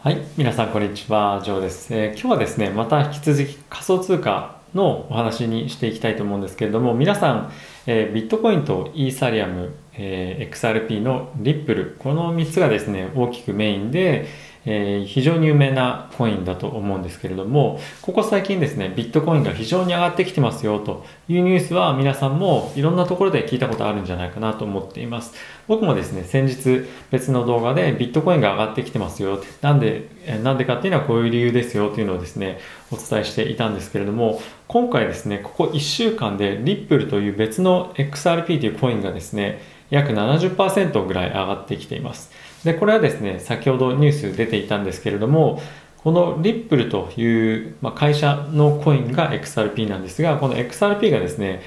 はい、皆さんこんにちは、ジョーです、えー今日はですね、また引き続き仮想通貨のお話にしていきたいと思うんですけれども、皆さん、えービットコインとイーサリアム、えー XRP のリップル、この3つがですね、大きくメインで、えー非常に有名なコインだと思うんですけれども、ここ最近ですね、ビットコインが非常に上がってきてますよというニュースは皆さんもいろんなところで聞いたことあるんじゃないかなと思っています。僕もですね、先日別の動画でビットコインが上がってきてますよって、なんで、えなんでかっていうのはこういう理由ですよというのをですね、お伝えしていたんですけれども、今回ですね、ここ1週間でリップルという別の XRP というコインがですね、約70%ぐらい上がってきています。で、これはですね、先ほどニュース出ていたんですけれども、このリップルという、ま、会社のコインが XRP なんですが、この XRP がですね、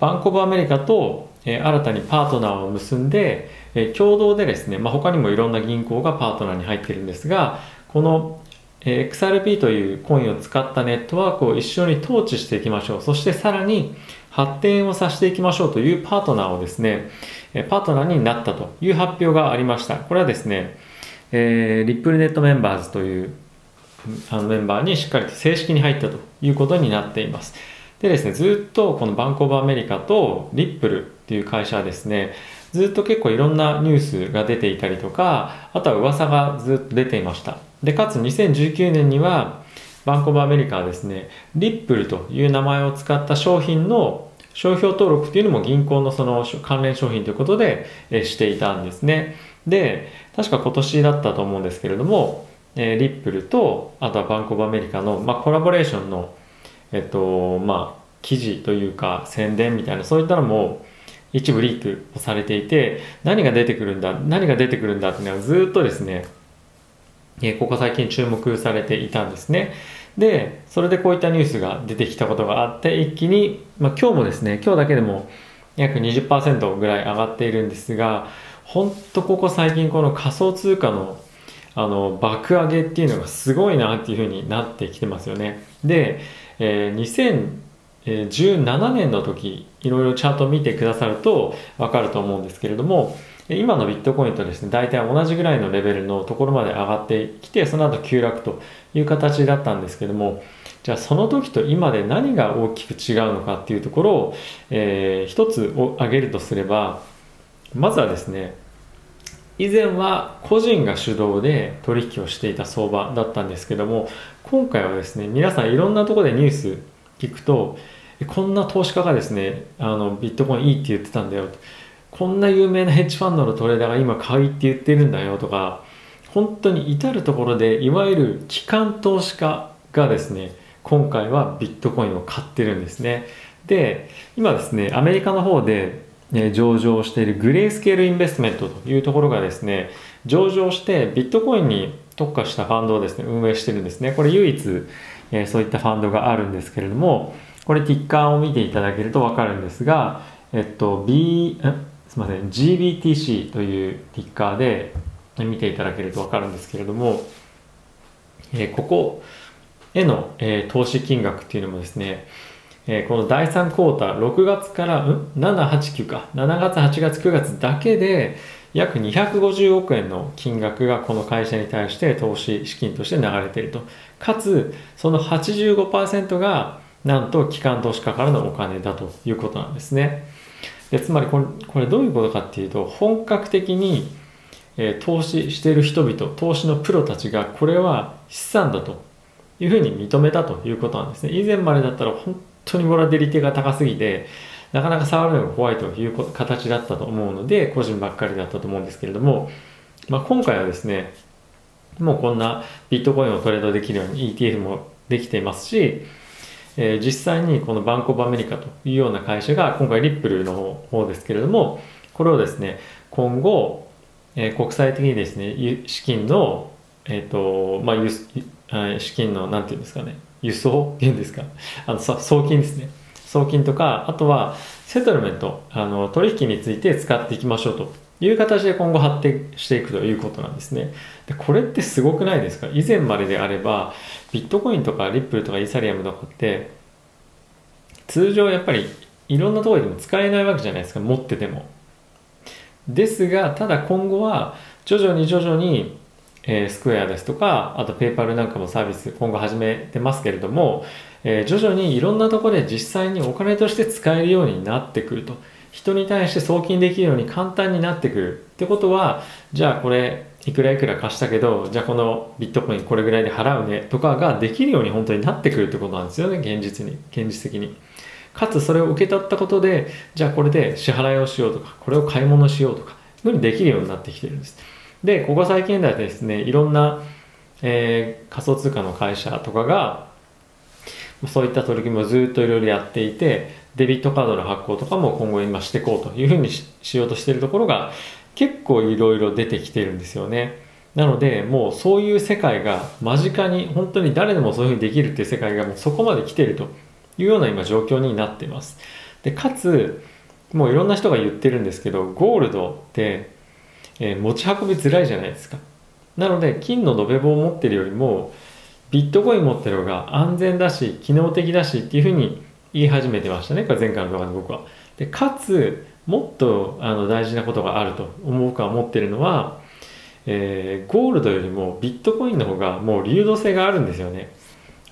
バンコブアメリカと、え新たにパートナーを結んで、え共同でですね、まあ、他にもいろんな銀行がパートナーに入ってるんですが、この、え XRP というコインを使ったネットワークを一緒に統治していきましょう。そしてさらに発展をさせていきましょうというパートナーをですね、パートナーになったという発表がありました。これはですね、えーリップルネットメンバーズというあのメンバーにしっかりと正式に入ったということになっています。でですね、ずっとこのバンコブアメリカとリップルっていう会社はですね、ずっと結構いろんなニュースが出ていたりとか、あとは噂がずっと出ていました。で、かつ2019年にはバンコブアメリカはですね、リップルという名前を使った商品の商標登録っていうのも銀行のその関連商品ということでしていたんですね。で、確か今年だったと思うんですけれども、リップルと、あとはバンコブアメリカの、まあ、コラボレーションの、えっと、まあ、記事というか宣伝みたいな、そういったのも一部リークされていて、何が出てくるんだ、何が出てくるんだっていうのはずっとですね、ここ最近注目されていたんですね。で、それでこういったニュースが出てきたことがあって、一気に、まあ、今日もですね、今日だけでも約20%ぐらい上がっているんですが、本当ここ最近この仮想通貨のあの爆上げっていうのがすごいなっていう風になってきてますよね。で、えー2017年の時いろいろチャート見てくださると分かると思うんですけれども今のビットコインとですね大体同じぐらいのレベルのところまで上がってきてその後急落という形だったんですけどもじゃあその時と今で何が大きく違うのかっていうところを、えー一つを挙げるとすればまずはですね以前は個人が主導で取引をしていた相場だったんですけども今回はですね皆さんいろんなところでニュース聞くとこんな投資家がですねあのビットコインいいって言ってたんだよと。こんな有名なヘッジファンドのトレーダーが今買いって言ってるんだよとか本当に至るところでいわゆる機関投資家がですね今回はビットコインを買ってるんですね。で今ですねアメリカの方で上場しているグレースケールインベストメントというところがですね上場してビットコインに特化したファンドをですね運営してるんですね。これ唯一、そういったファンドがあるんですけれどもこれティッカーを見ていただけると分かるんですがえっと B すみません GBTC というティッカーで見ていただけると分かるんですけれども、えここへの、え投資金額っていうのもですねえこの第3クォーター、6月から、うん ?7、8、9か。7月、8月、9月だけで、約250億円の金額がこの会社に対して投資資金として流れていると。かつ、その85%が、なんと機関投資家からのお金だということなんですね。でつまりこれ、これどういうことかっていうと、本格的に、えー投資している人々、投資のプロたちが、これは資産だというふうに認めたということなんですね。以前までだったら本当にボラデリティが高すぎて、なかなか触るのが怖いという形だったと思うので、個人ばっかりだったと思うんですけれども、まあ、今回はですね、もうこんなビットコインをトレードできるように ETF もできていますし、えー実際にこのバンコブアメリカというような会社が、今回リップルの方ですけれども、これをですね、今後、えー国際的にですね、資金の、えっ、と、まあ、輸資金の、なんていうんですかね、輸送っていうんですか、あの、送金ですね。送金とか、あとは、セトルメント、あの、取引について使っていきましょうという形で今後発展していくということなんですね。で、これってすごくないですか？以前までであれば、ビットコインとかリップルとかイーサリアムとかって、通常やっぱりいろんなところでも使えないわけじゃないですか、持ってても。ですが、ただ今後は徐々に徐々にえー、スクエアですとか、あとペイパルなんかもサービス今後始めてますけれども、えー、徐々にいろんなところで実際にお金として使えるようになってくると。人に対して送金できるように簡単になってくるってことは、じゃあこれいくらいくら貸したけど、じゃあこのビットコインこれぐらいで払うねとかができるように本当になってくるってことなんですよね、現実に、現実的に。かつそれを受け取ったことで、じゃあこれで支払いをしようとか、これを買い物しようとか、いうふうにできるようになってきてるんです。で、ここ最近ではですね、いろんな、えー、仮想通貨の会社とかが、そういった取り組みをずっといろいろやっていて、デビットカードの発行とかも今後今していこうというふうにしようとしているところが結構いろいろ出てきてるんですよね。なのでもうそういう世界が間近に本当に誰でもそういうふうにできるっていう世界がもうそこまで来てるというような今状況になっています。でかつもういろんな人が言ってるんですけどゴールドって、えー、持ち運びづらいじゃないですか。なので金の延べ棒を持ってるよりもビットコイン持ってる方が安全だし機能的だしっていうふうに言い始めてましたねこれ前回の動画で僕は。でかつもっとあの大事なことがあると僕は思ってるのは、えー、ゴールドよりもビットコインの方がもう流動性があるんですよね。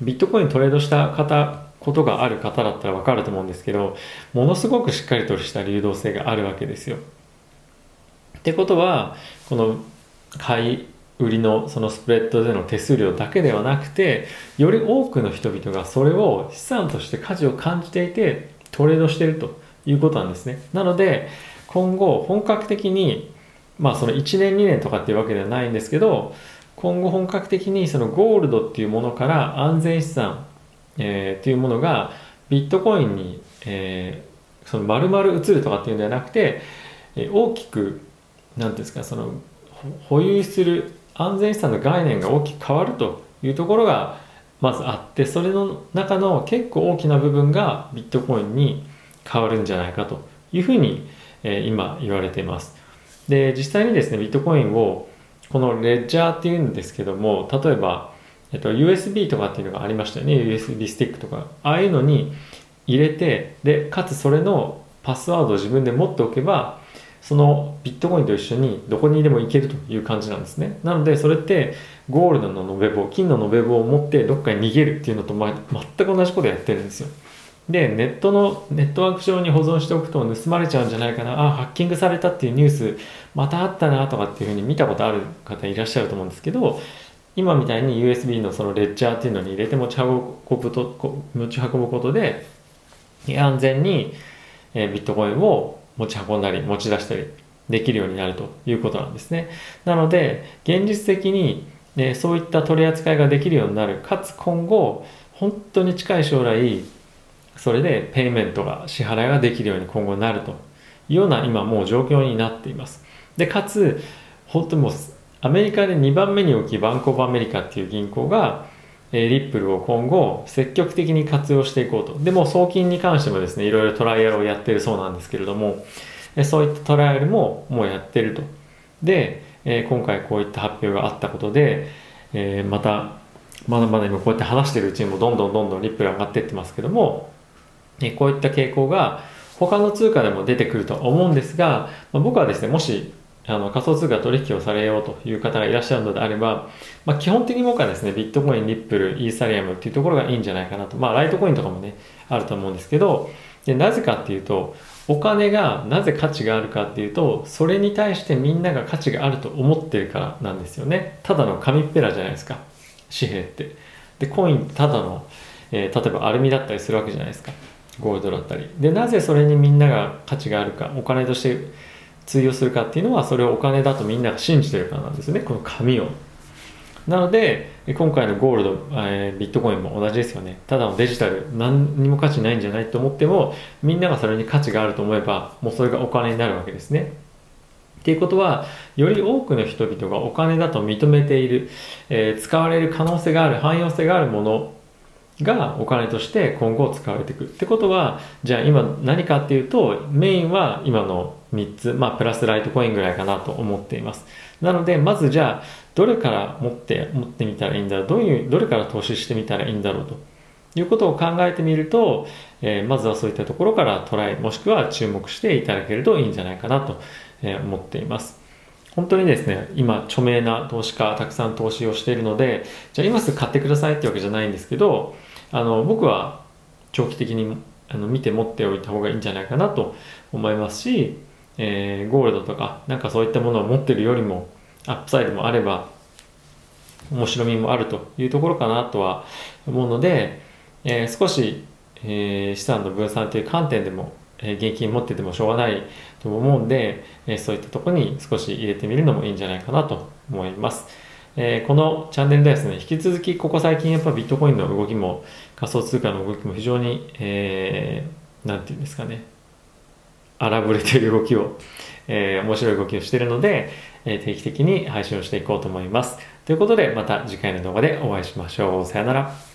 ビットコイントレードした方ことがある方だったら分かると思うんですけどものすごくしっかりとした流動性があるわけですよ。ってことはこの買い売りのそのスプレッドでの手数料だけではなくてより多くの人々がそれを資産として価値を感じていてトレードしているということなんですね。なので今後本格的にまあその1年2年とかっていうわけではないんですけど今後本格的にそのゴールドっていうものから安全資産、えー、っていうものがビットコインに、えー、その丸々移るとかっていうんではなくて、えー、大きく何ていうんですかその保有する安全資産の概念が大きく変わるというところがまずあってそれの中の結構大きな部分がビットコインに変わるんじゃないかというふうに、え今言われています。で実際にですねビットコインをこのレッジャーっていうんですけども例えば、えっと、USB とかっていうのがありましたよね。USB スティックとか。ああいうのに入れてでかつそれのパスワードを自分で持っておけばそのビットコインと一緒にどこにでも行けるという感じなんですね。なのでそれってゴールドの延べ棒、金の延べ棒を持ってどっかに逃げるっていうのと、全く同じことやってるんですよ。で、ネットの、ネットワーク上に保存しておくと盗まれちゃうんじゃないかな、あ、ハッキングされたっていうニュース、またあったなとかっていうふうに見たことある方いらっしゃると思うんですけど、今みたいに USB のそのレッジャーっていうのに入れて持ち運ぶと持ち運ぶことで、安全にビットコインを持ち運んだり持ち出したりできるようになるということなんですね。なので現実的に、ね、そういった取り扱いができるようになるかつ今後本当に近い将来それでペイメントが支払いができるように今後なるというような今もう状況になっています。でかつ本当にもうアメリカで2番目に大きいバンコブアメリカっていう銀行がえーリップルを今後積極的に活用していこうと。でも送金に関してもですね、いろいろトライアルをやってるそうなんですけれども、えそういったトライアルももうやってると。で、え今回こういった発表があったことで、えまた、まだまだ今こうやって話してるうちにもどんどんどんどんリップル上がっていってますけども、えこういった傾向が他の通貨でも出てくると思うんですが、ま僕はですね、もしあの仮想通貨取引をされようという方がいらっしゃるのであれば、まあ、基本的に僕はですね、ビットコイン、リップル、イーサリアムっていうところがいいんじゃないかなと。まあ、ライトコインとかもね、あると思うんですけど、でなぜかっていうと、お金がなぜ価値があるかっていうと、それに対してみんなが価値があると思ってるからなんですよね。ただの紙っぺらじゃないですか。紙幣って。で、コインってただの、えー、例えばアルミだったりするわけじゃないですか。ゴールドだったり。で、なぜそれにみんなが価値があるか、お金として通用するかっていうのはそれをお金だとみんなが信じてるからなんですね。この紙を。なので今回のゴールド、えー、ビットコインも同じですよね。ただのデジタル何にも価値ないんじゃないと思ってもみんながそれに価値があると思えばもうそれがお金になるわけですね。っていうことはより多くの人々がお金だと認めている、えー、使われる可能性がある汎用性があるものがお金として今後使われていくってことはじゃあ今何かっていうとメインは今の3つまあプラスライトコインぐらいかなと思っています。なのでまずじゃあどれから持って持ってみたらいいんだろうどういうどれから投資してみたらいいんだろうと。いうことを考えてみると、えー、まずはそういったところからトライもしくは注目していただけるといいんじゃないかなと思っています。本当にですね、今、著名な投資家、たくさん投資をしているので、じゃあ今すぐ買ってくださいってわけじゃないんですけど、あの、僕は長期的にあの見て持っておいた方がいいんじゃないかなと思いますし、えー、ゴールドとか、なんかそういったものを持ってるよりも、アップサイドもあれば、面白みもあるというところかなとは思うので、えー、少し、えー、資産の分散という観点でもえ現金持っててもしょうがないと思うんで、えそういったところに少し入れてみるのもいいんじゃないかなと思います。えこのチャンネルではですね、引き続きここ最近やっぱビットコインの動きも仮想通貨の動きも非常に、えー、なんていうんですかね、荒ぶれている動きを、えー、面白い動きをしているので、えー、定期的に配信をしていこうと思います。ということで、また次回の動画でお会いしましょう。さよなら。